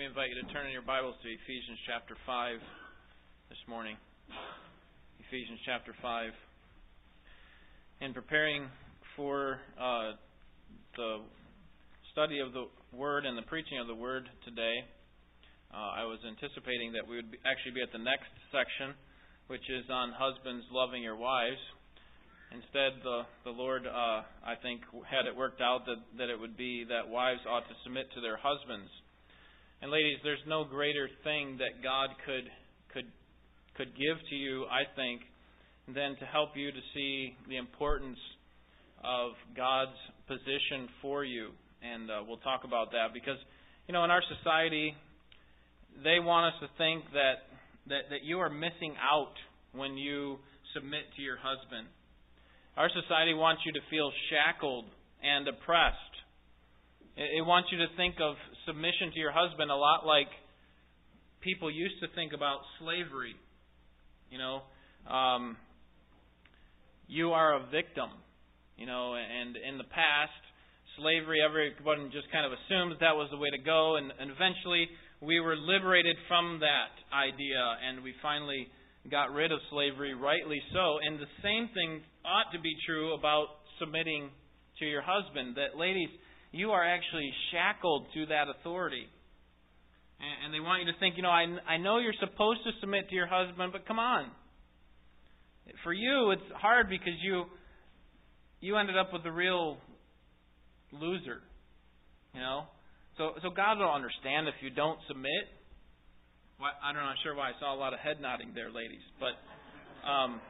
me invite you to turn in your Bibles to Ephesians chapter 5 this morning. Ephesians chapter 5. In preparing for uh, the study of the Word and the preaching of the Word today, uh, I was anticipating that we would be, actually be at the next section, which is on husbands loving your wives. Instead, the the Lord, uh, I think, had it worked out that that it would be that wives ought to submit to their husbands. And ladies, there's no greater thing that God could could could give to you, I think, than to help you to see the importance of God's position for you. And uh, we'll talk about that because, you know, in our society, they want us to think that that that you are missing out when you submit to your husband our society wants you to feel shackled and oppressed. It wants you to think of submission to your husband a lot like people used to think about slavery. You know, um, you are a victim. You know, and in the past, slavery, everyone just kind of assumed that, was the way to go, and, and eventually we were liberated from that idea, and we finally got rid of slavery, rightly so. And the same thing ought to be true about submitting to your husband. That, ladies, you are actually shackled to that authority. And they want you to think, you know, I, I know you're supposed to submit to your husband, but come on. For you, it's hard because you you ended up with a real loser. You know? So so God will understand if you don't submit. I don't know. I'm sure why I saw a lot of head nodding there, ladies. But, um,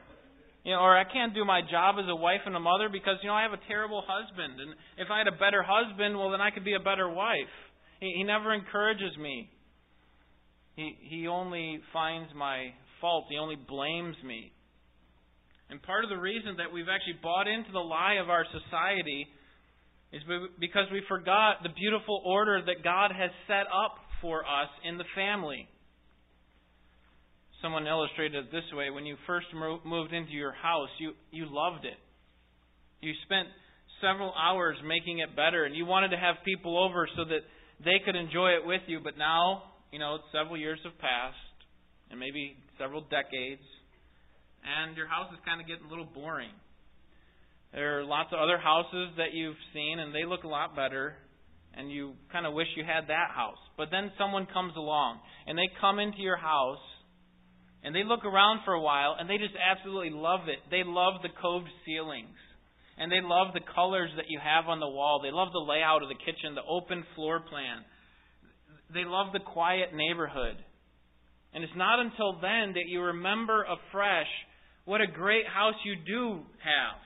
you know, or I can't do my job as a wife and a mother because you know I have a terrible husband, and if I had a better husband, well then I could be a better wife. He, he never encourages me. He he only finds my fault. He only blames me. And part of the reason that we've actually bought into the lie of our society is because we forgot the beautiful order that God has set up for us in the family. Someone illustrated it this way when you first moved into your house, you, you loved it. You spent several hours making it better, and you wanted to have people over so that they could enjoy it with you. But now, you know, several years have passed, and maybe several decades, and your house is kind of getting a little boring. There are lots of other houses that you've seen, and they look a lot better, and you kind of wish you had that house. But then someone comes along, and they come into your house, and they look around for a while and they just absolutely love it. They love the coved ceilings. And they love the colors that you have on the wall. They love the layout of the kitchen, the open floor plan. They love the quiet neighborhood. And it's not until then that you remember afresh what a great house you do have.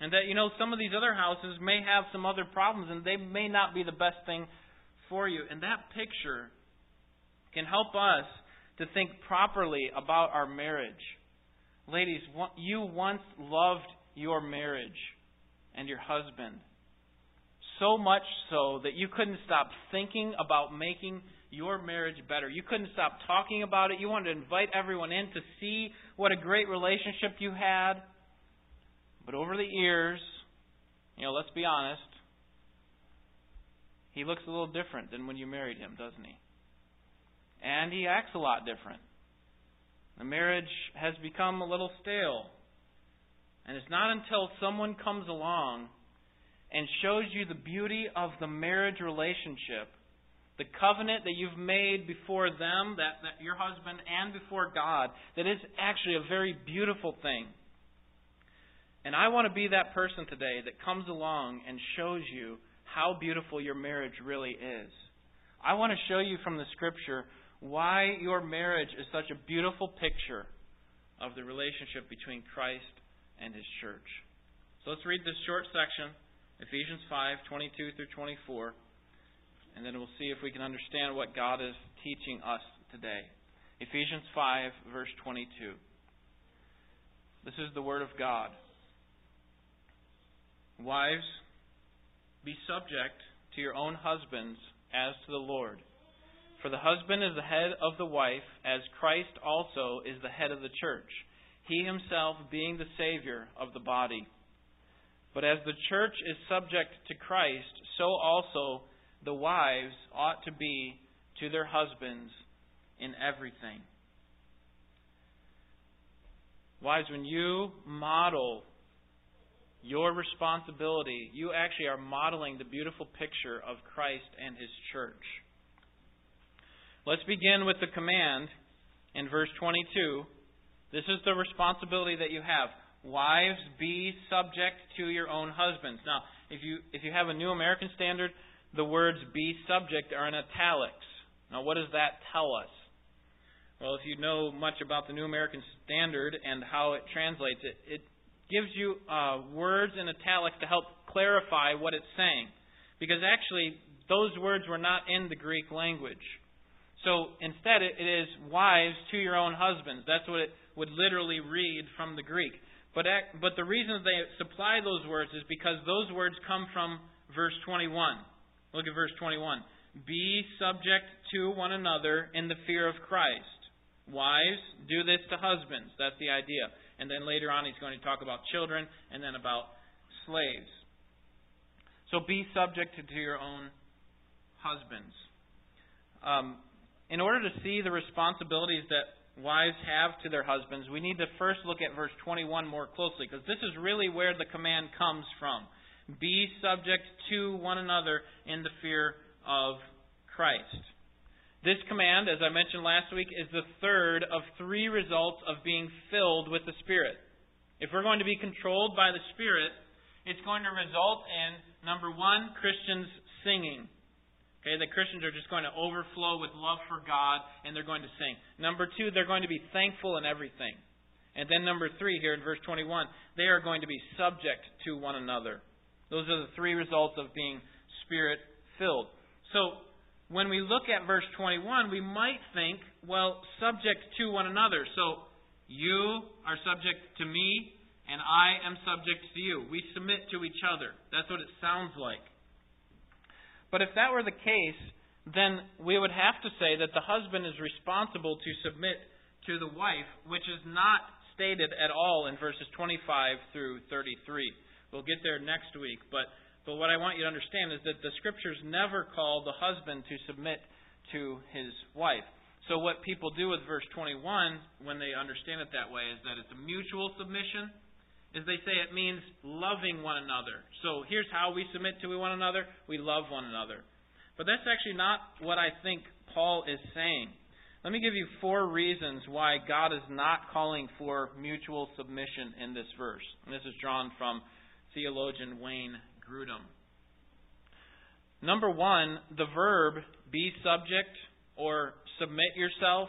And that, you know, some of these other houses may have some other problems and they may not be the best thing for you. And that picture can help us to think properly about our marriage. Ladies, you once loved your marriage and your husband so much so that you couldn't stop thinking about making your marriage better. You couldn't stop talking about it. You wanted to invite everyone in to see what a great relationship you had. But over the years, you know, let's be honest, he looks a little different than when you married him, doesn't he? And he acts a lot different. The marriage has become a little stale. And it's not until someone comes along and shows you the beauty of the marriage relationship, the covenant that you've made before them, that, that your husband, and before God, that is actually a very beautiful thing. And I want to be that person today that comes along and shows you how beautiful your marriage really is. I want to show you from the scripture why your marriage is such a beautiful picture of the relationship between Christ and his church. So let's read this short section, Ephesians 5 22 through 24, and then we'll see if we can understand what God is teaching us today. Ephesians 5, verse 22. This is the Word of God. Wives, be subject to your own husbands as to the Lord. For the husband is the head of the wife, as Christ also is the head of the church, he himself being the Savior of the body. But as the church is subject to Christ, so also the wives ought to be to their husbands in everything. Wives, when you model your responsibility, you actually are modeling the beautiful picture of Christ and His church. Let's begin with the command in verse 22. This is the responsibility that you have. Wives, be subject to your own husbands. Now, if you if you have a New American Standard, the words "be subject" are in italics. Now, what does that tell us? Well, if you know much about the New American Standard and how it translates, it, it gives you uh, words in italics to help clarify what it's saying. Because actually, those words were not in the Greek language. So instead, it is wives to your own husbands. That's what it would literally read from the Greek. But, but the reason they supply those words is because those words come from verse 21. Look at verse 21. Be subject to one another in the fear of Christ. Wives, do this to husbands. That's the idea. And then later on, he's going to talk about children and then about slaves. So be subject to your own husbands. Um, in order to see the responsibilities that wives have to their husbands, we need to first look at verse 21 more closely because this is really where the command comes from. Be subject to one another in the fear of Christ. This command, as I mentioned last week, is the third of three results of being filled with the Spirit. If we're going to be controlled by the Spirit, it's going to result in, number one, Christians singing. Okay, the Christians are just going to overflow with love for God and they're going to sing. Number two, they're going to be thankful in everything. And then number three, here in verse 21, they are going to be subject to one another. Those are the three results of being spirit filled. So, when we look at verse 21, we might think, well, subject to one another. So, you are subject to me, and I am subject to you. We submit to each other. That's what it sounds like. But if that were the case, then we would have to say that the husband is responsible to submit to the wife, which is not stated at all in verses 25 through 33. We'll get there next week, but but what I want you to understand is that the scriptures never call the husband to submit to his wife. So what people do with verse 21 when they understand it that way is that it's a mutual submission. Is they say it means loving one another. So here's how we submit to one another. We love one another. But that's actually not what I think Paul is saying. Let me give you four reasons why God is not calling for mutual submission in this verse. And this is drawn from theologian Wayne Grudem. Number one, the verb be subject or submit yourself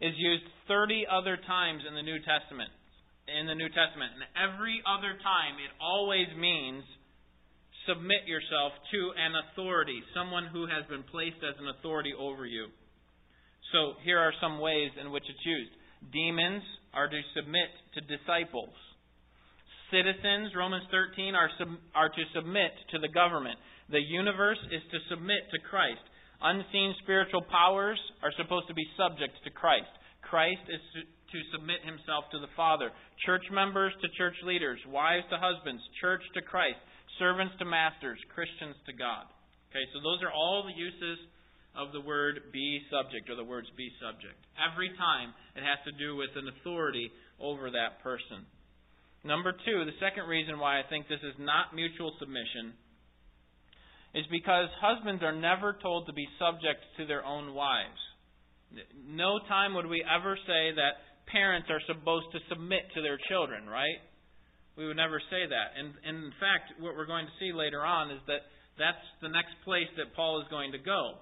is used 30 other times in the New Testament. In the New Testament. And every other time it always means submit yourself to an authority, someone who has been placed as an authority over you. So here are some ways in which it's used. Demons are to submit to disciples. Citizens, Romans 13, are, sub, are to submit to the government. The universe is to submit to Christ. Unseen spiritual powers are supposed to be subject to Christ. Christ is to, submit himself to the Father. Church members to church leaders. Wives to husbands. Church to Christ. Servants to masters. Christians to God. Okay, so those are all the uses of the word be subject or the words be subject. Every time it has to do with an authority over that person. Number two, the second reason why I think this is not mutual submission is because husbands are never told to be subject to their own wives. No time would we ever say that parents are supposed to submit to their children, right? We would never say that. And, and in fact, what we're going to see later on is that that's the next place that Paul is going to go.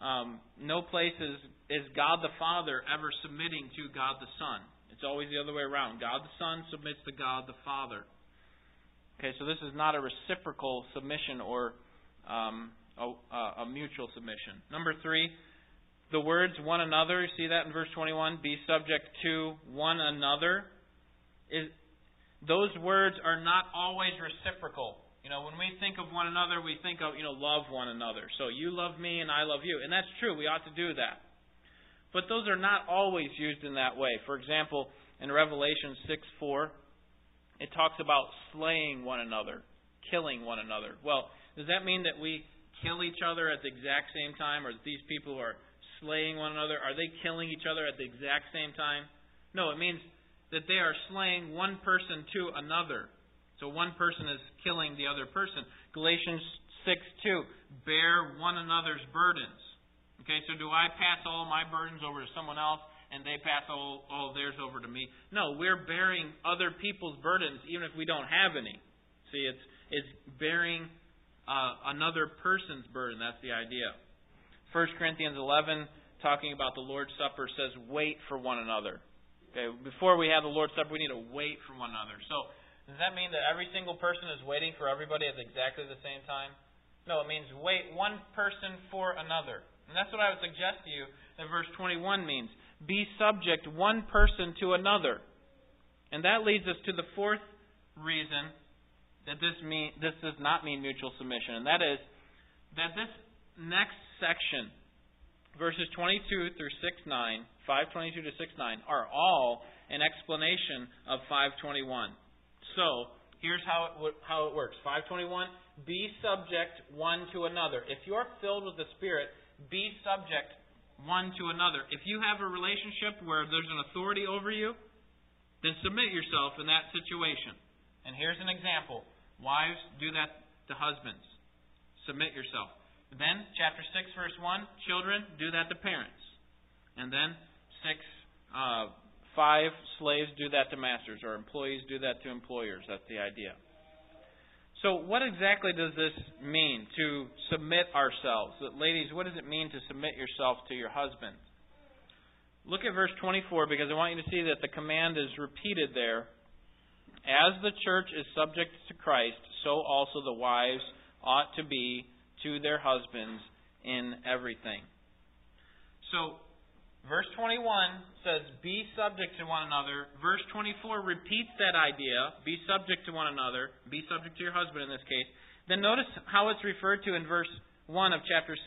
Um, no place is, is God the Father ever submitting to God the Son. It's always the other way around. God the Son submits to God the Father. Okay, so this is not a reciprocal submission or um, a, a mutual submission. Number three, the words one another. You see that in verse 21? Be subject to one another. Is, those words are not always reciprocal. You know, when we think of one another, we think of, you know, love one another. So you love me and I love you. And that's true. We ought to do that. But those are not always used in that way. For example, in Revelation 6 4, it talks about slaying one another, killing one another. Well, does that mean that we kill each other at the exact same time, or that these people are slaying one another, are they killing each other at the exact same time? No, it means that they are slaying one person to another. So one person is killing the other person. Galatians 6 2, bear one another's burdens. Okay, so do I pass all my burdens over to someone else and they pass all, all theirs over to me? No, we're bearing other people's burdens even if we don't have any. See, it's, it's bearing uh, another person's burden. That's the idea. 1 Corinthians 11, talking about the Lord's Supper, says, wait for one another. Okay, before we have the Lord's Supper, we need to wait for one another. So, does that mean that every single person is waiting for everybody at exactly the same time? No, it means wait one person for another. And that's what I would suggest to you that verse 21 means. Be subject one person to another. And that leads us to the fourth reason that this mean this does not mean mutual submission, and that is that this next section verses 22 through 6 9, 522 to 6 9, are all an explanation of 521. So, here's how it, how it works 521, be subject one to another. If you're filled with the Spirit, be subject one to another. If you have a relationship where there's an authority over you, then submit yourself in that situation. And here's an example Wives, do that to husbands. Submit yourself. Then, chapter 6, verse 1, children, do that to parents. And then, 6, uh, 5, slaves, do that to masters, or employees, do that to employers. That's the idea. So, what exactly does this mean to submit ourselves? Ladies, what does it mean to submit yourself to your husband? Look at verse 24 because I want you to see that the command is repeated there. As the church is subject to Christ, so also the wives ought to be to their husbands in everything. So, verse 21 says, Be subject to one another. Verse 24 repeats that idea be subject to one another, be subject to your husband in this case. Then notice how it's referred to in verse 1 of chapter 6.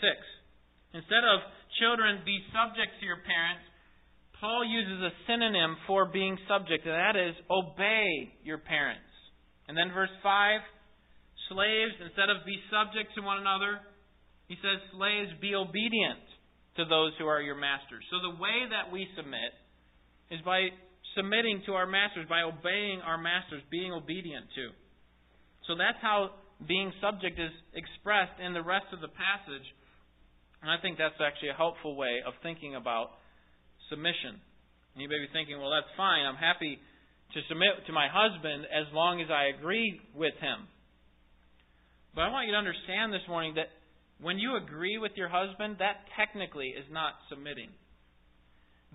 Instead of children, be subject to your parents, Paul uses a synonym for being subject, and that is obey your parents. And then verse 5 Slaves, instead of be subject to one another, he says, Slaves, be obedient to those who are your masters. So the way that we submit is by submitting to our masters, by obeying our masters, being obedient to. So that's how being subject is expressed in the rest of the passage. And I think that's actually a helpful way of thinking about submission. And you may be thinking, well, that's fine. I'm happy to submit to my husband as long as I agree with him. But I want you to understand this morning that when you agree with your husband, that technically is not submitting.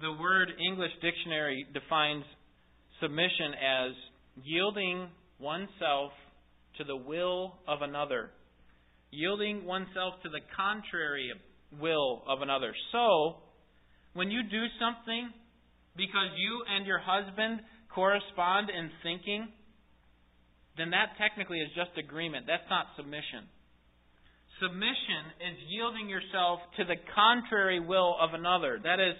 The word English dictionary defines submission as yielding oneself to the will of another, yielding oneself to the contrary will of another. So, when you do something because you and your husband correspond in thinking, then that technically is just agreement. That's not submission. Submission is yielding yourself to the contrary will of another. That is,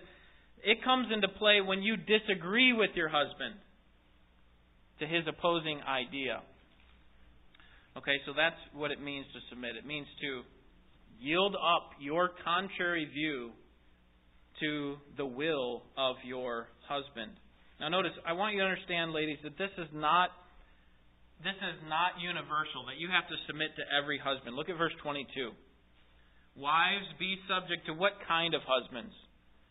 it comes into play when you disagree with your husband to his opposing idea. Okay, so that's what it means to submit. It means to yield up your contrary view to the will of your husband. Now, notice, I want you to understand, ladies, that this is not this is not universal, that you have to submit to every husband. Look at verse 22. Wives, be subject to what kind of husbands?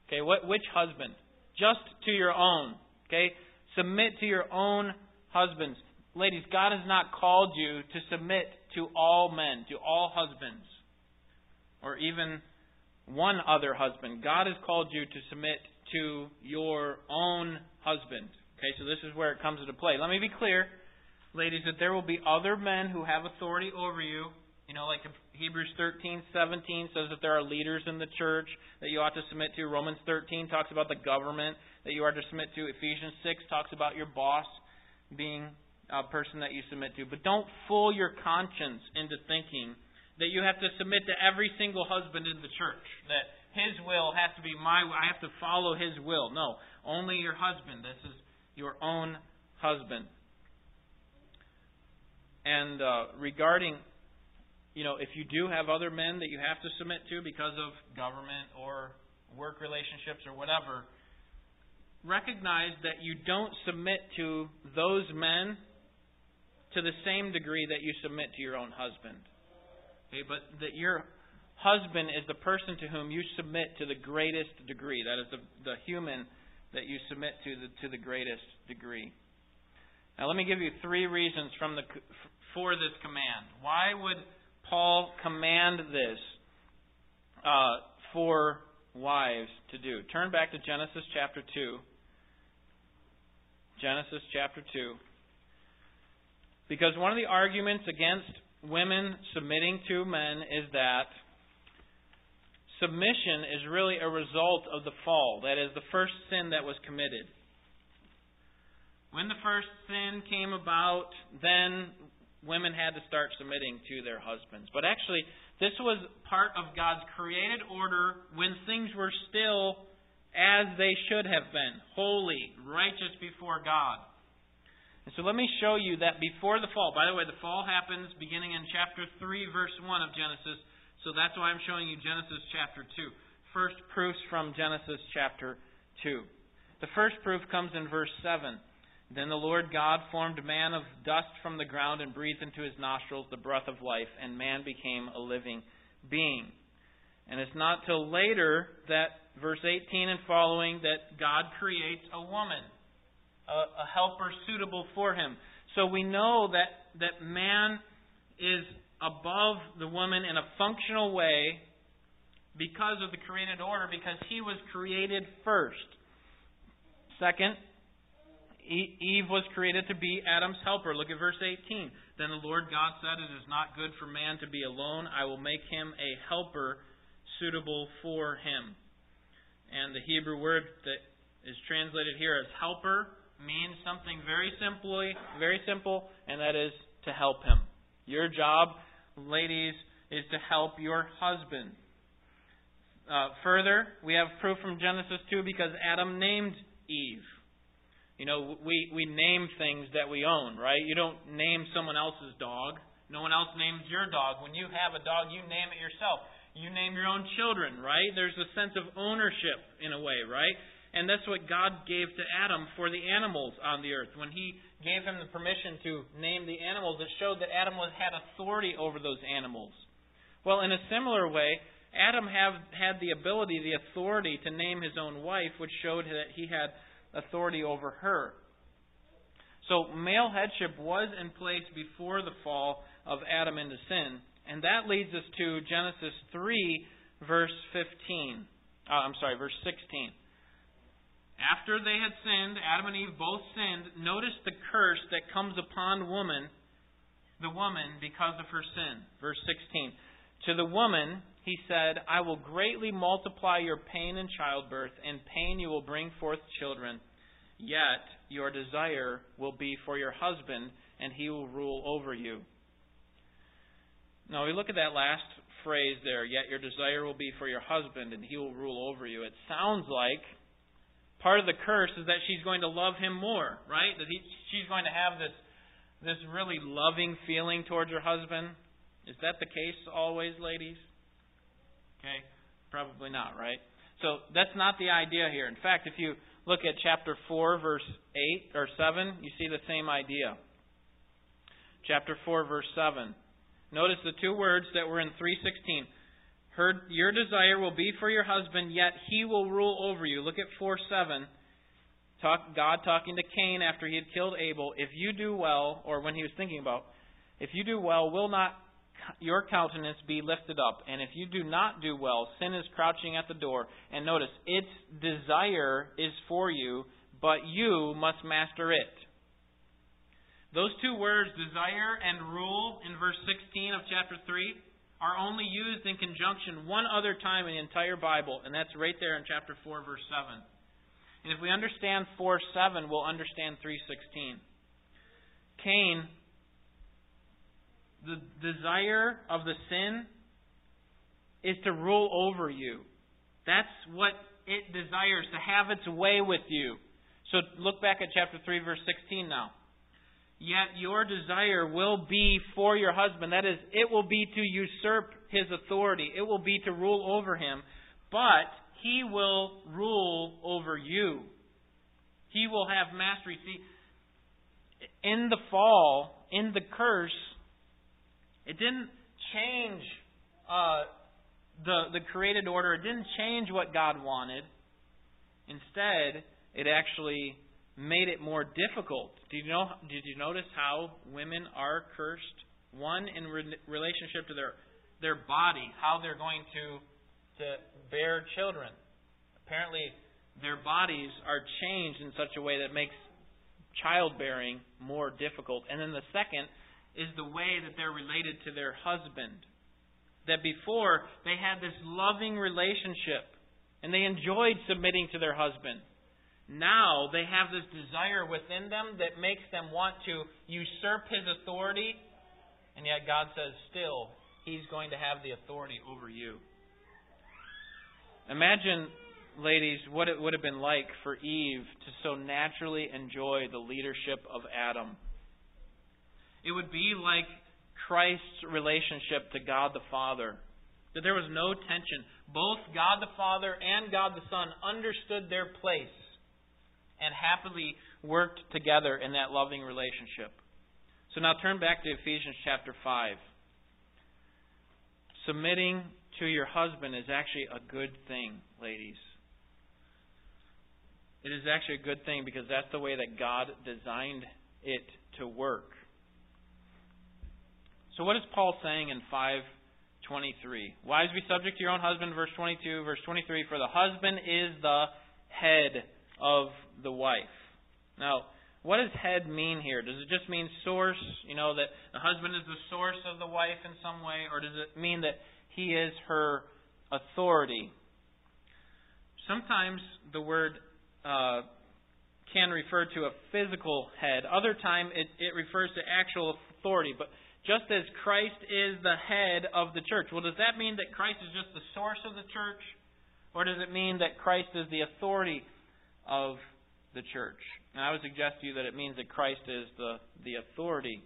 Okay, what, which husband? Just to your own. Okay? Submit to your own husbands. Ladies, God has not called you to submit to all men, to all husbands, or even one other husband. God has called you to submit to your own husband. Okay, so this is where it comes into play. Let me be clear ladies, that there will be other men who have authority over you. You know, like Hebrews 13, 17 says that there are leaders in the church that you ought to submit to. Romans 13 talks about the government that you are to submit to. Ephesians 6 talks about your boss being a person that you submit to. But don't fool your conscience into thinking that you have to submit to every single husband in the church. That his will has to be my. I have to follow his will. No, only your husband. This is your own husband. And uh, regarding you know, if you do have other men that you have to submit to because of government or work relationships or whatever, recognize that you don't submit to those men to the same degree that you submit to your own husband. Okay, but that your husband is the person to whom you submit to the greatest degree. That is the, the human that you submit to the, to the greatest degree. Now, let me give you three reasons from the, for this command. Why would Paul command this uh, for wives to do? Turn back to Genesis chapter 2. Genesis chapter 2. Because one of the arguments against women submitting to men is that submission is really a result of the fall. That is, the first sin that was committed. When the first sin came about, then women had to start submitting to their husbands. But actually, this was part of God's created order when things were still as they should have been holy, righteous before God. And so let me show you that before the fall, by the way, the fall happens beginning in chapter 3, verse 1 of Genesis. So that's why I'm showing you Genesis chapter 2. First proofs from Genesis chapter 2. The first proof comes in verse 7. Then the Lord God formed man of dust from the ground and breathed into his nostrils the breath of life, and man became a living being. And it's not till later that, verse 18 and following, that God creates a woman, a, a helper suitable for him. So we know that, that man is above the woman in a functional way because of the created order, because he was created first. Second, Eve was created to be Adam's helper. Look at verse 18. Then the Lord God said, It is not good for man to be alone. I will make him a helper suitable for him. And the Hebrew word that is translated here as helper means something very simply, very simple, and that is to help him. Your job, ladies, is to help your husband. Uh, further, we have proof from Genesis 2 because Adam named Eve. You know, we, we name things that we own, right? You don't name someone else's dog. No one else names your dog. When you have a dog, you name it yourself. You name your own children, right? There's a sense of ownership in a way, right? And that's what God gave to Adam for the animals on the earth. When he gave him the permission to name the animals, it showed that Adam was, had authority over those animals. Well, in a similar way, Adam have, had the ability, the authority to name his own wife, which showed that he had authority over her. So male headship was in place before the fall of Adam into sin. And that leads us to Genesis 3, verse 15. Uh, I'm sorry, verse 16. After they had sinned, Adam and Eve both sinned. Notice the curse that comes upon woman, the woman, because of her sin. Verse 16. To the woman, he said, I will greatly multiply your pain in childbirth, and pain you will bring forth children. Yet your desire will be for your husband, and he will rule over you. Now, we look at that last phrase there, yet your desire will be for your husband, and he will rule over you. It sounds like part of the curse is that she's going to love him more, right? That he, she's going to have this, this really loving feeling towards her husband. Is that the case always, ladies? Okay? Probably not, right? So that's not the idea here. In fact, if you look at chapter 4, verse 8 or 7, you see the same idea. Chapter 4, verse 7. Notice the two words that were in 316. Her, your desire will be for your husband, yet he will rule over you. Look at 4 7. Talk, God talking to Cain after he had killed Abel. If you do well, or when he was thinking about, if you do well, will not your countenance be lifted up. And if you do not do well, sin is crouching at the door. And notice, its desire is for you, but you must master it. Those two words, desire and rule, in verse 16 of chapter 3, are only used in conjunction one other time in the entire Bible, and that's right there in chapter 4, verse 7. And if we understand 4 7, we'll understand 316. Cain the desire of the sin is to rule over you. That's what it desires, to have its way with you. So look back at chapter 3, verse 16 now. Yet your desire will be for your husband. That is, it will be to usurp his authority. It will be to rule over him. But he will rule over you. He will have mastery. See, in the fall, in the curse, it didn't change uh, the the created order. It didn't change what God wanted. Instead, it actually made it more difficult. Did you know? Did you notice how women are cursed? One in re- relationship to their their body, how they're going to to bear children. Apparently, their bodies are changed in such a way that makes childbearing more difficult. And then the second is the way that they're related to their husband. That before they had this loving relationship and they enjoyed submitting to their husband. Now they have this desire within them that makes them want to usurp his authority, and yet God says, still, he's going to have the authority over you. Imagine, ladies, what it would have been like for Eve to so naturally enjoy the leadership of Adam. It would be like Christ's relationship to God the Father. That there was no tension. Both God the Father and God the Son understood their place and happily worked together in that loving relationship. So now turn back to Ephesians chapter 5. Submitting to your husband is actually a good thing, ladies. It is actually a good thing because that's the way that God designed it to work. So what is Paul saying in 523? Wives be subject to your own husband, verse 22, verse 23, for the husband is the head of the wife. Now, what does head mean here? Does it just mean source, you know, that the husband is the source of the wife in some way, or does it mean that he is her authority? Sometimes the word uh, can refer to a physical head. Other time it, it refers to actual authority. But just as Christ is the head of the church. Well, does that mean that Christ is just the source of the church? Or does it mean that Christ is the authority of the church? And I would suggest to you that it means that Christ is the, the authority.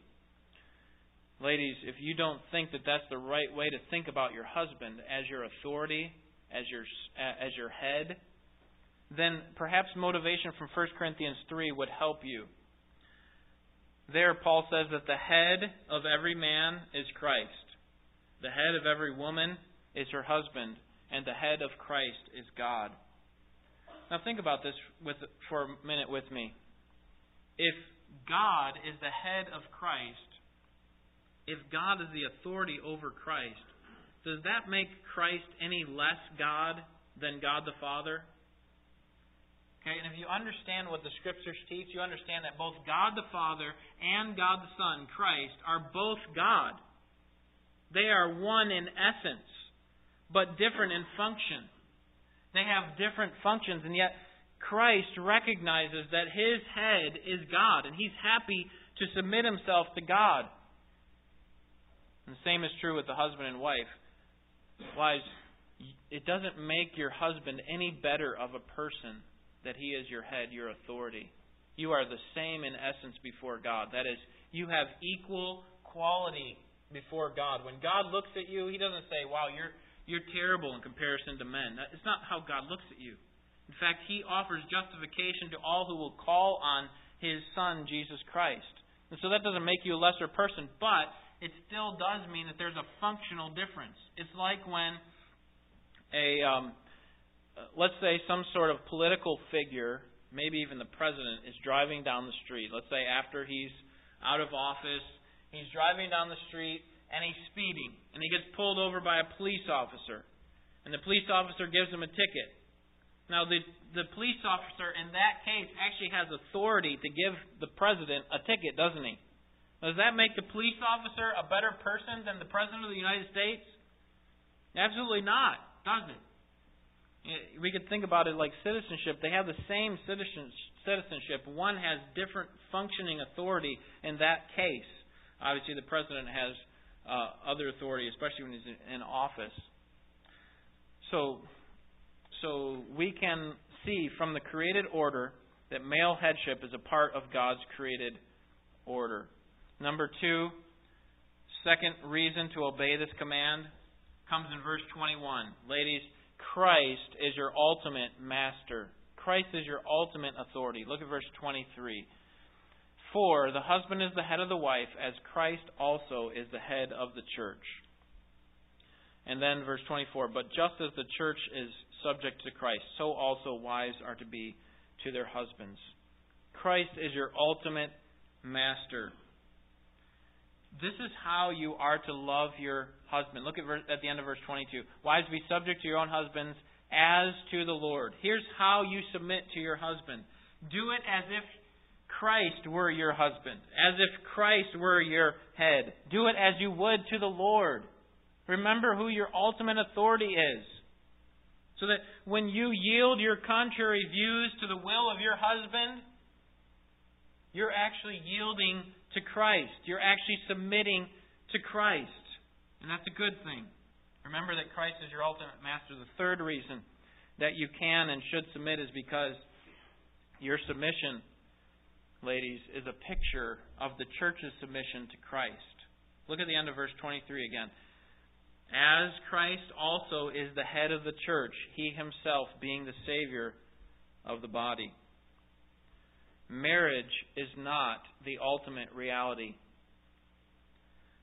Ladies, if you don't think that that's the right way to think about your husband as your authority, as your, as your head, then perhaps motivation from 1 Corinthians 3 would help you. There, Paul says that the head of every man is Christ, the head of every woman is her husband, and the head of Christ is God. Now, think about this with, for a minute with me. If God is the head of Christ, if God is the authority over Christ, does that make Christ any less God than God the Father? Okay, and if you understand what the scriptures teach, you understand that both God the Father and God the Son, Christ, are both God. They are one in essence, but different in function. They have different functions, and yet Christ recognizes that his head is God, and he's happy to submit himself to God. And the same is true with the husband and wife. Wives, it doesn't make your husband any better of a person that He is your head, your authority. You are the same in essence before God. That is, you have equal quality before God. When God looks at you, He doesn't say, "Wow, you're you're terrible in comparison to men." It's not how God looks at you. In fact, He offers justification to all who will call on His Son Jesus Christ. And so that doesn't make you a lesser person, but it still does mean that there's a functional difference. It's like when a um, Uh, let's say some sort of political figure, maybe even the president, is driving down the street. Let's say after he's out of office, he's driving down the street and he's speeding, and he gets pulled over by a police officer, and the police officer gives him a ticket. Now, the the police officer in that case actually has authority to give the president a ticket, doesn't he? Does that make the police officer a better person than the president of the United States? Absolutely not, does it? We could think about it like citizenship. They have the same citizenship. One has different functioning authority in that case. Obviously, the president has uh, other authority, especially when he's in office. So, so we can see from the created order that male headship is a part of God's created order. Number two, second reason to obey this command comes in verse 21. Ladies, Christ is your ultimate master. Christ is your ultimate authority. Look at verse 23. For the husband is the head of the wife, as Christ also is the head of the church. And then verse 24. But just as the church is subject to Christ, so also wives are to be to their husbands. Christ is your ultimate master. This is how you are to love your husband. Look at, verse, at the end of verse 22. Wives, be subject to your own husbands as to the Lord. Here's how you submit to your husband do it as if Christ were your husband, as if Christ were your head. Do it as you would to the Lord. Remember who your ultimate authority is. So that when you yield your contrary views to the will of your husband, you're actually yielding to Christ. You're actually submitting to Christ. And that's a good thing. Remember that Christ is your ultimate master. The third reason that you can and should submit is because your submission, ladies, is a picture of the church's submission to Christ. Look at the end of verse 23 again. As Christ also is the head of the church, he himself being the Savior of the body. Marriage is not the ultimate reality.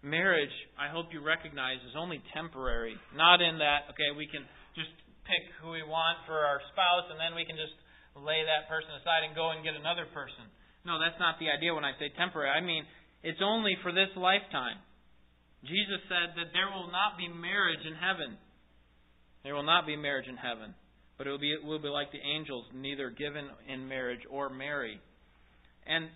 Marriage, I hope you recognize, is only temporary. Not in that, okay, we can just pick who we want for our spouse and then we can just lay that person aside and go and get another person. No, that's not the idea when I say temporary. I mean, it's only for this lifetime. Jesus said that there will not be marriage in heaven. There will not be marriage in heaven. But it will be, it will be like the angels, neither given in marriage or marry. And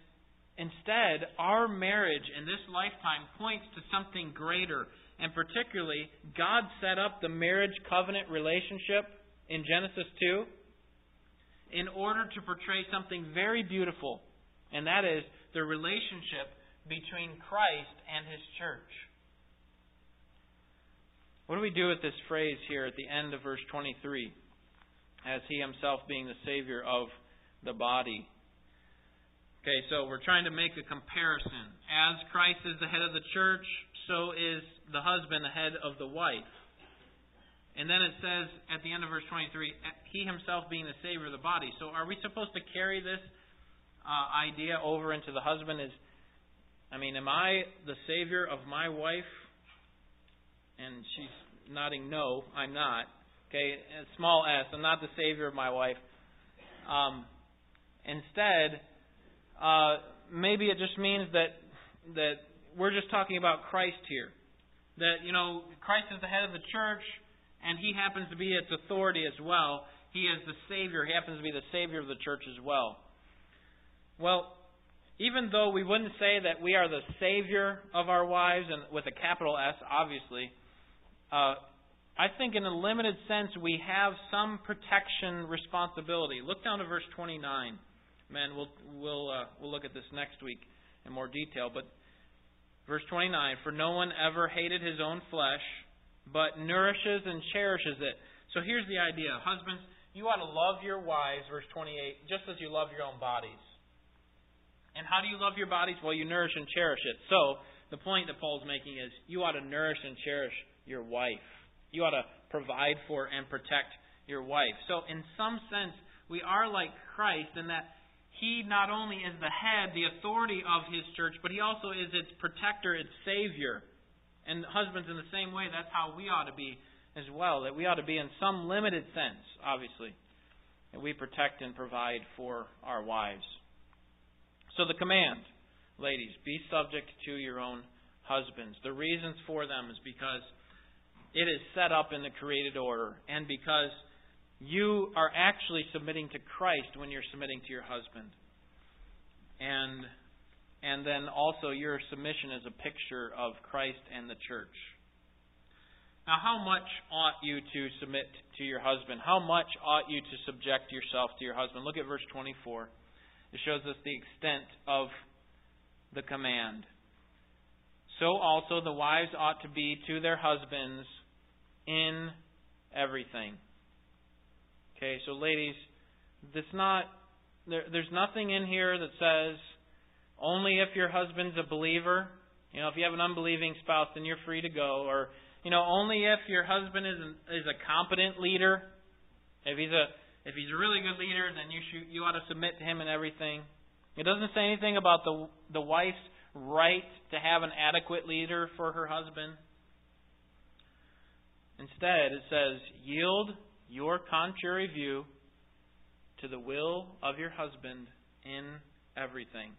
instead, our marriage in this lifetime points to something greater. And particularly, God set up the marriage covenant relationship in Genesis 2 in order to portray something very beautiful, and that is the relationship between Christ and His church. What do we do with this phrase here at the end of verse 23? As He Himself being the Savior of the body. Okay, so we're trying to make a comparison. As Christ is the head of the church, so is the husband the head of the wife. And then it says at the end of verse 23, he himself being the Savior of the body. So are we supposed to carry this uh, idea over into the husband? Is I mean, am I the Savior of my wife? And she's nodding no, I'm not. Okay, small s, I'm not the Savior of my wife. Um, instead, uh, maybe it just means that that we're just talking about Christ here. That you know Christ is the head of the church, and He happens to be its authority as well. He is the Savior. He happens to be the Savior of the church as well. Well, even though we wouldn't say that we are the Savior of our wives, and with a capital S, obviously, uh, I think in a limited sense we have some protection responsibility. Look down to verse 29 men, we'll we'll uh, we'll look at this next week in more detail. But verse 29: For no one ever hated his own flesh, but nourishes and cherishes it. So here's the idea, husbands. You ought to love your wives, verse 28, just as you love your own bodies. And how do you love your bodies? Well, you nourish and cherish it. So, the point that Paul's making is you ought to nourish and cherish your wife. You ought to provide for and protect your wife. So, in some sense, we are like Christ in that he not only is the head, the authority of his church, but he also is its protector, its savior. And husbands, in the same way, that's how we ought to be as well. That we ought to be in some limited sense, obviously, that we protect and provide for our wives. So the command, ladies, be subject to your own husbands. The reasons for them is because it is set up in the created order and because you are actually submitting to Christ when you're submitting to your husband. And and then also your submission is a picture of Christ and the church. Now, how much ought you to submit to your husband? How much ought you to subject yourself to your husband? Look at verse 24. It shows us the extent of the command. So also the wives ought to be to their husbands in everything. Okay, so ladies, this not there, there's nothing in here that says only if your husband's a believer. You know, if you have an unbelieving spouse, then you're free to go. Or, you know, only if your husband is an, is a competent leader. If he's a if he's a really good leader, then you should, you ought to submit to him in everything. It doesn't say anything about the the wife's right to have an adequate leader for her husband. Instead, it says, yield your contrary view to the will of your husband in everything.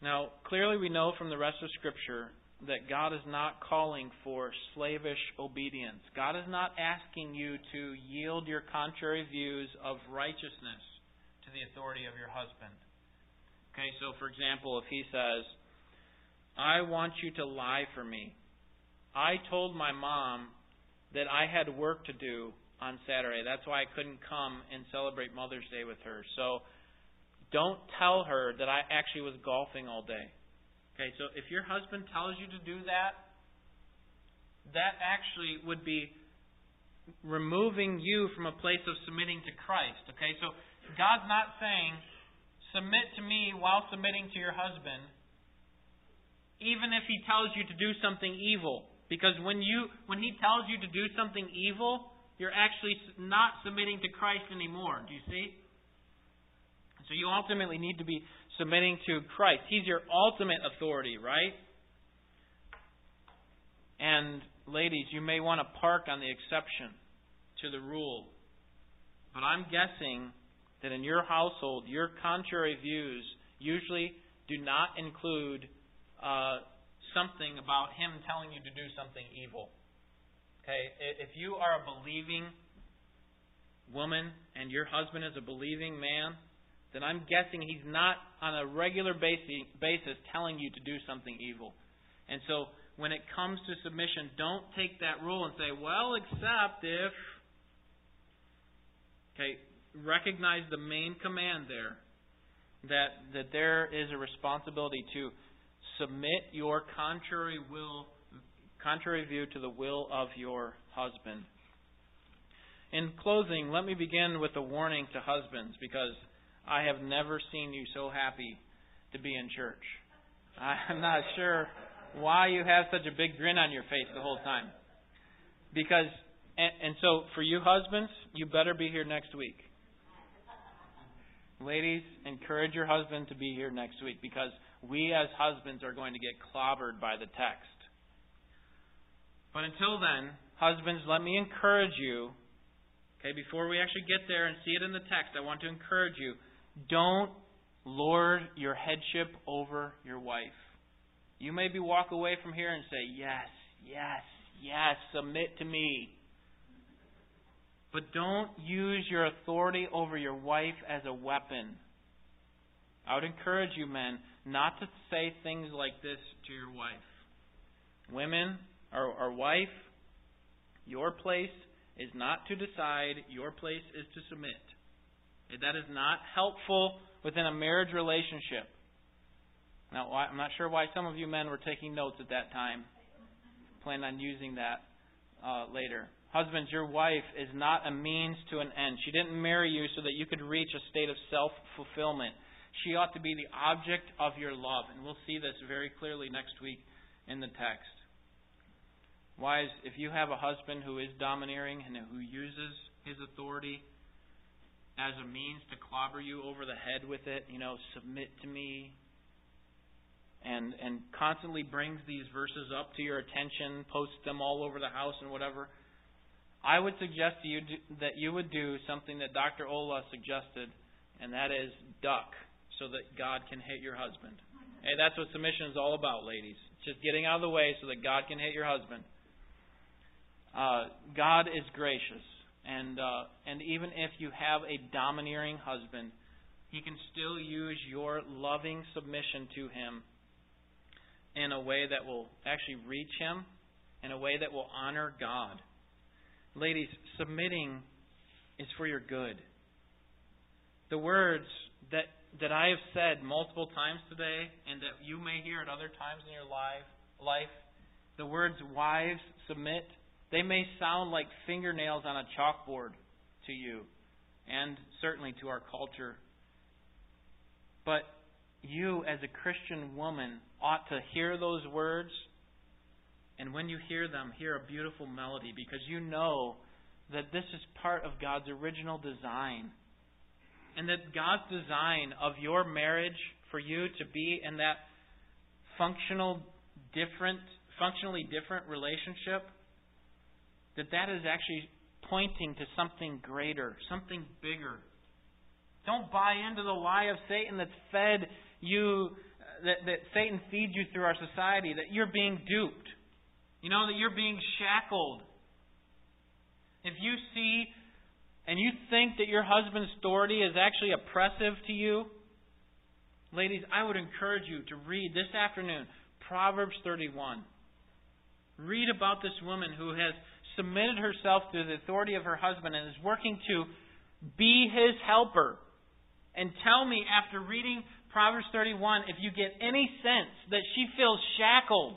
Now, clearly we know from the rest of Scripture that God is not calling for slavish obedience. God is not asking you to yield your contrary views of righteousness to the authority of your husband. Okay, so for example, if he says, I want you to lie for me. I told my mom that I had work to do on Saturday. That's why I couldn't come and celebrate Mother's Day with her. So don't tell her that I actually was golfing all day. Okay, so if your husband tells you to do that, that actually would be removing you from a place of submitting to Christ. Okay, so God's not saying, submit to me while submitting to your husband, even if he tells you to do something evil. Because when you when he tells you to do something evil, you're actually not submitting to Christ anymore. Do you see? So you ultimately need to be submitting to Christ. He's your ultimate authority, right? And ladies, you may want to park on the exception to the rule. But I'm guessing that in your household, your contrary views usually do not include uh, something about him telling you to do something evil. Okay? If you are a believing woman and your husband is a believing man, then I'm guessing he's not on a regular basis telling you to do something evil. And so when it comes to submission, don't take that rule and say, well, except if. Okay, recognize the main command there that, that there is a responsibility to submit your contrary will contrary view to the will of your husband. In closing, let me begin with a warning to husbands because I have never seen you so happy to be in church. I'm not sure why you have such a big grin on your face the whole time. Because and, and so for you husbands, you better be here next week. Ladies, encourage your husband to be here next week because we as husbands are going to get clobbered by the text. But until then, husbands, let me encourage you. Okay, before we actually get there and see it in the text, I want to encourage you. Don't lord your headship over your wife. You maybe walk away from here and say, Yes, yes, yes, submit to me. But don't use your authority over your wife as a weapon. I would encourage you, men, not to say things like this to your wife. Women, or, or wife, your place is not to decide, your place is to submit. That is not helpful within a marriage relationship. Now, I'm not sure why some of you men were taking notes at that time. Plan on using that uh, later. Husbands, your wife is not a means to an end. She didn't marry you so that you could reach a state of self fulfillment. She ought to be the object of your love. And we'll see this very clearly next week in the text. Wives, if you have a husband who is domineering and who uses his authority as a means to clobber you over the head with it, you know, submit to me, and and constantly brings these verses up to your attention, posts them all over the house and whatever, I would suggest to you that you would do something that Dr. Ola suggested, and that is duck so that God can hit your husband. Hey, that's what submission is all about, ladies. It's just getting out of the way so that God can hit your husband. Uh, God is gracious, and uh, and even if you have a domineering husband, He can still use your loving submission to Him in a way that will actually reach Him, in a way that will honor God. Ladies, submitting is for your good. The words that that I have said multiple times today and that you may hear at other times in your life, life, the words wives submit, they may sound like fingernails on a chalkboard to you and certainly to our culture. But you, as a Christian woman, ought to hear those words. And when you hear them, hear a beautiful melody because you know that this is part of God's original design. And that God's design of your marriage for you to be in that functional different functionally different relationship that that is actually pointing to something greater, something bigger. Don't buy into the lie of Satan that's fed you that, that Satan feeds you through our society, that you're being duped. You know, that you're being shackled. If you see and you think that your husband's authority is actually oppressive to you, ladies, I would encourage you to read this afternoon Proverbs 31. Read about this woman who has submitted herself to the authority of her husband and is working to be his helper. And tell me, after reading Proverbs 31, if you get any sense that she feels shackled.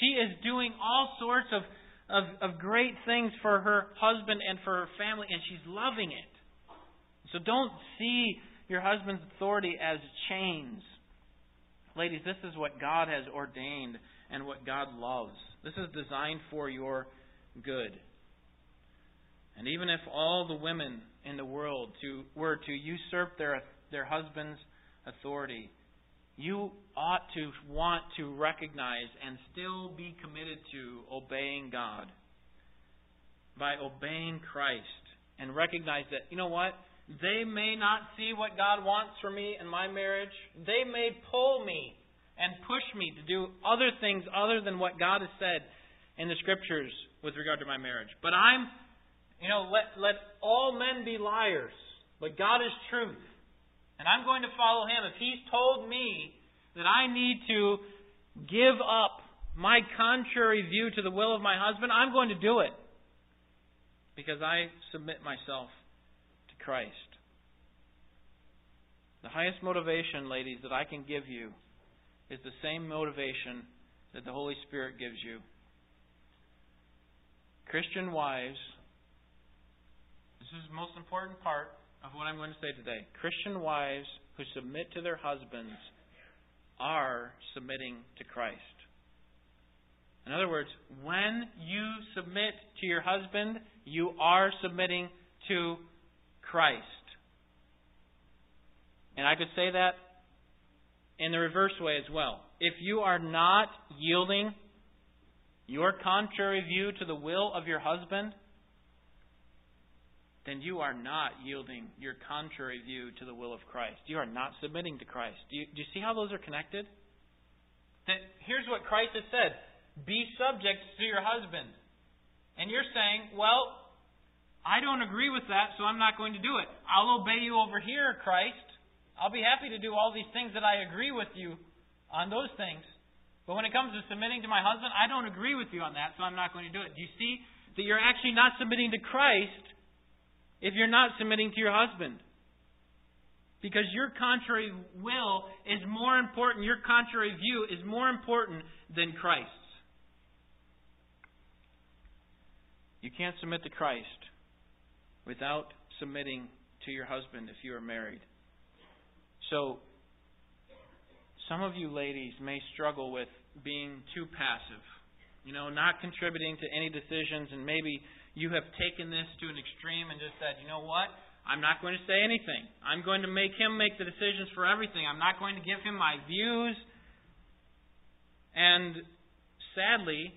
She is doing all sorts of, of, of great things for her husband and for her family, and she's loving it. So don't see your husband's authority as chains. Ladies, this is what God has ordained and what God loves. This is designed for your good. And even if all the women in the world to, were to usurp their, their husband's authority, you ought to want to recognize and still be committed to obeying God by obeying Christ and recognize that, you know what? They may not see what God wants for me in my marriage. They may pull me and push me to do other things other than what God has said in the scriptures with regard to my marriage. But I'm, you know, let, let all men be liars, but God is truth. And I'm going to follow Him. If He's told me that I need to give up my contrary view to the will of my husband, I'm going to do it. Because I submit myself to Christ. The highest motivation, ladies, that I can give you is the same motivation that the Holy Spirit gives you. Christian wives, this is the most important part of what I'm going to say today. Christian wives who submit to their husbands are submitting to Christ. In other words, when you submit to your husband, you are submitting to Christ. And I could say that in the reverse way as well. If you are not yielding your contrary view to the will of your husband, then you are not yielding your contrary view to the will of Christ. You are not submitting to Christ. Do you, do you see how those are connected? That here's what Christ has said be subject to your husband. And you're saying, well, I don't agree with that, so I'm not going to do it. I'll obey you over here, Christ. I'll be happy to do all these things that I agree with you on those things. But when it comes to submitting to my husband, I don't agree with you on that, so I'm not going to do it. Do you see that you're actually not submitting to Christ if you're not submitting to your husband? Because your contrary will is more important, your contrary view is more important than Christ's. You can't submit to Christ without submitting to your husband if you are married. So, some of you ladies may struggle with being too passive, you know, not contributing to any decisions, and maybe you have taken this to an extreme and just said, you know what? I'm not going to say anything. I'm going to make him make the decisions for everything. I'm not going to give him my views. And sadly,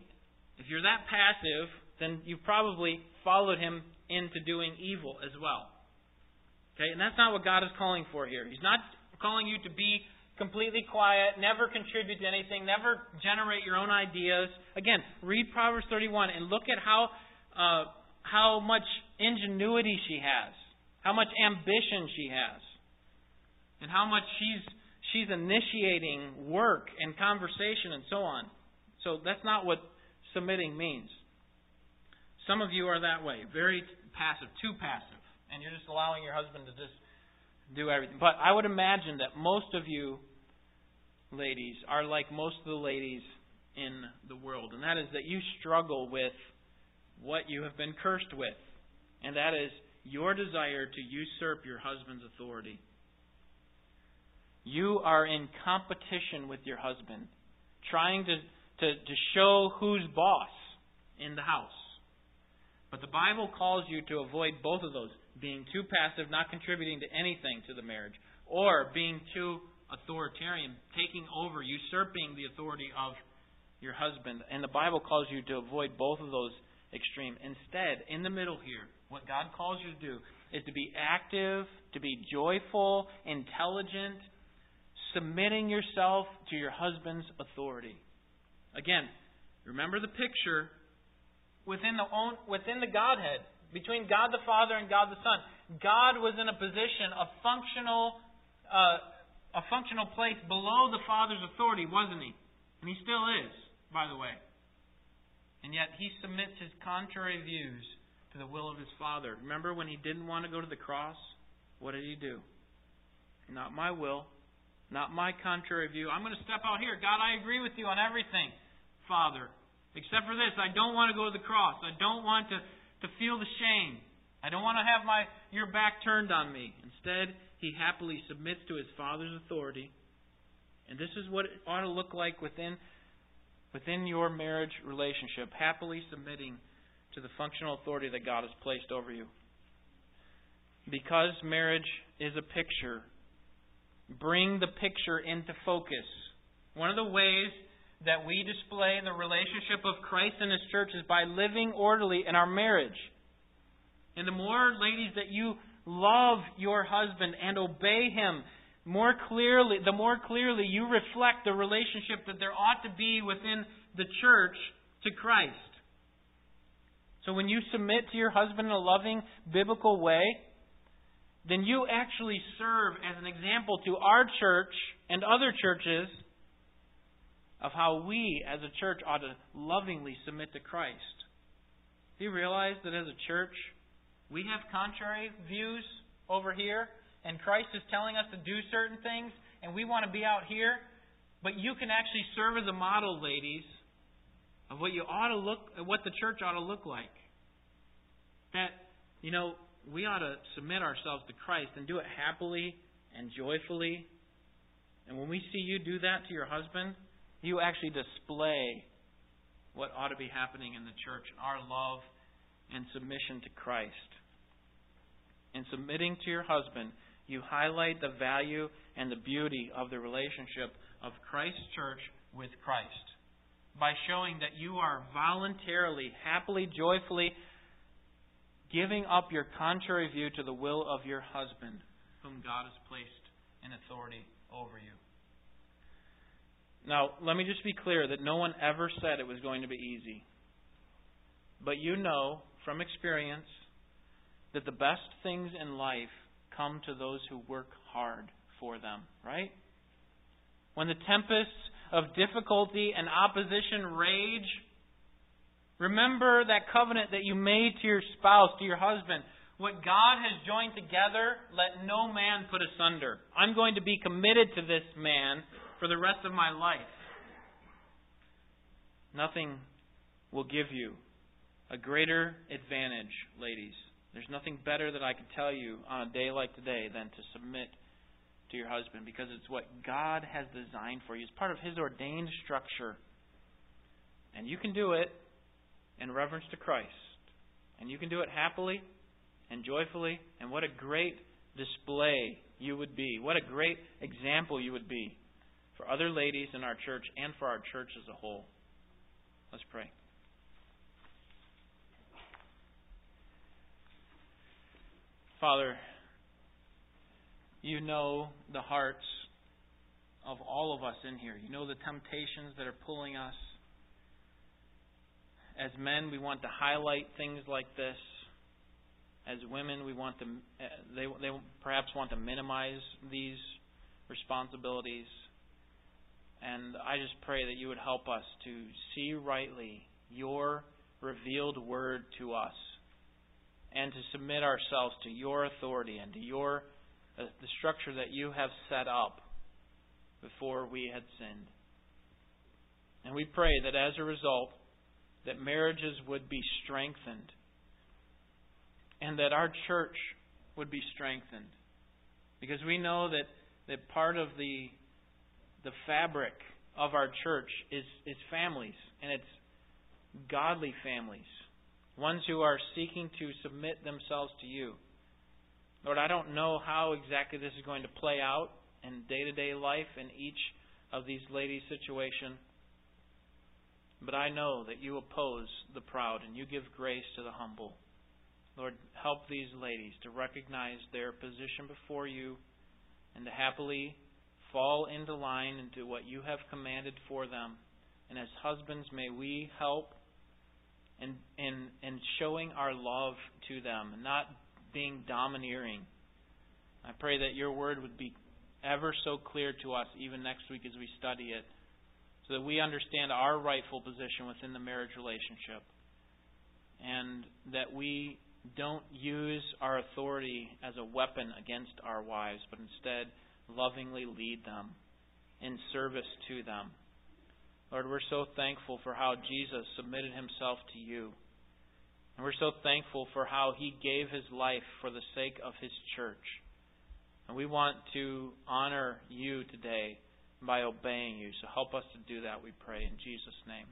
if you're that passive, then you've probably followed him into doing evil as well. Okay, and that's not what God is calling for here. He's not calling you to be completely quiet, never contribute to anything, never generate your own ideas. Again, read Proverbs 31 and look at how uh, how much ingenuity she has, how much ambition she has, and how much she's she's initiating work and conversation and so on. So that's not what submitting means. Some of you are that way, very passive, too passive, and you're just allowing your husband to just do everything. But I would imagine that most of you ladies are like most of the ladies in the world, and that is that you struggle with what you have been cursed with, and that is your desire to usurp your husband's authority. You are in competition with your husband, trying to, to, to show who's boss in the house. But the Bible calls you to avoid both of those being too passive, not contributing to anything to the marriage, or being too authoritarian, taking over, usurping the authority of your husband. And the Bible calls you to avoid both of those extremes. Instead, in the middle here, what God calls you to do is to be active, to be joyful, intelligent, submitting yourself to your husband's authority. Again, remember the picture within the own, within the Godhead, between God the Father and God the Son. God was in a position, a functional, uh, a functional place below the Father's authority, wasn't he? And he still is, by the way. And yet he submits his contrary views to the will of his Father. Remember when he didn't want to go to the cross? What did he do? Not my will, not my contrary view. I'm going to step out here. God, I agree with you on everything, Father. Except for this, I don't want to go to the cross. I don't want to, to feel the shame. I don't want to have my your back turned on me. Instead, he happily submits to his father's authority. And this is what it ought to look like within within your marriage relationship, happily submitting to the functional authority that God has placed over you. Because marriage is a picture, bring the picture into focus. One of the ways that we display the relationship of Christ and His church is by living orderly in our marriage. And the more, ladies, that you love your husband and obey him, more clearly, the more clearly you reflect the relationship that there ought to be within the church to Christ. So when you submit to your husband in a loving, biblical way, then you actually serve as an example to our church and other churches of how we as a church ought to lovingly submit to Christ. Do you realize that as a church, we have contrary views over here, and Christ is telling us to do certain things, and we want to be out here? But you can actually serve as a model, ladies, of what you ought to look, what the church ought to look like. That, you know, we ought to submit ourselves to Christ and do it happily and joyfully. And when we see you do that to your husband, you actually display what ought to be happening in the church, our love and submission to Christ. And submitting to your husband, you highlight the value and the beauty of the relationship of Christ's church with Christ by showing that you are voluntarily, happily, joyfully giving up your contrary view to the will of your husband, whom God has placed in authority over you. Now, let me just be clear that no one ever said it was going to be easy. But you know from experience that the best things in life come to those who work hard for them, right? When the tempests of difficulty and opposition rage, remember that covenant that you made to your spouse, to your husband. What God has joined together, let no man put asunder. I'm going to be committed to this man for the rest of my life. Nothing will give you a greater advantage, ladies. There's nothing better that I could tell you on a day like today than to submit to your husband because it's what God has designed for you. It's part of His ordained structure. And you can do it in reverence to Christ. And you can do it happily and joyfully. And what a great display you would be. What a great example you would be for other ladies in our church and for our church as a whole. Let's pray. Father, you know the hearts of all of us in here. You know the temptations that are pulling us. As men, we want to highlight things like this. As women, we want to they they perhaps want to minimize these responsibilities. And I just pray that you would help us to see rightly your revealed word to us and to submit ourselves to your authority and to your uh, the structure that you have set up before we had sinned. And we pray that as a result that marriages would be strengthened and that our church would be strengthened because we know that that part of the the fabric of our church is is families, and it's godly families, ones who are seeking to submit themselves to you. Lord, I don't know how exactly this is going to play out in day to day life in each of these ladies' situation. But I know that you oppose the proud and you give grace to the humble. Lord, help these ladies to recognize their position before you and to happily fall into line into what you have commanded for them. And as husbands, may we help in, in, in showing our love to them, not being domineering. I pray that your word would be ever so clear to us, even next week as we study it, so that we understand our rightful position within the marriage relationship, and that we don't use our authority as a weapon against our wives, but instead lovingly lead them in service to them. Lord, we're so thankful for how Jesus submitted himself to you. And we're so thankful for how he gave his life for the sake of his church. And we want to honor you today by obeying you. So help us to do that, we pray, in Jesus' name.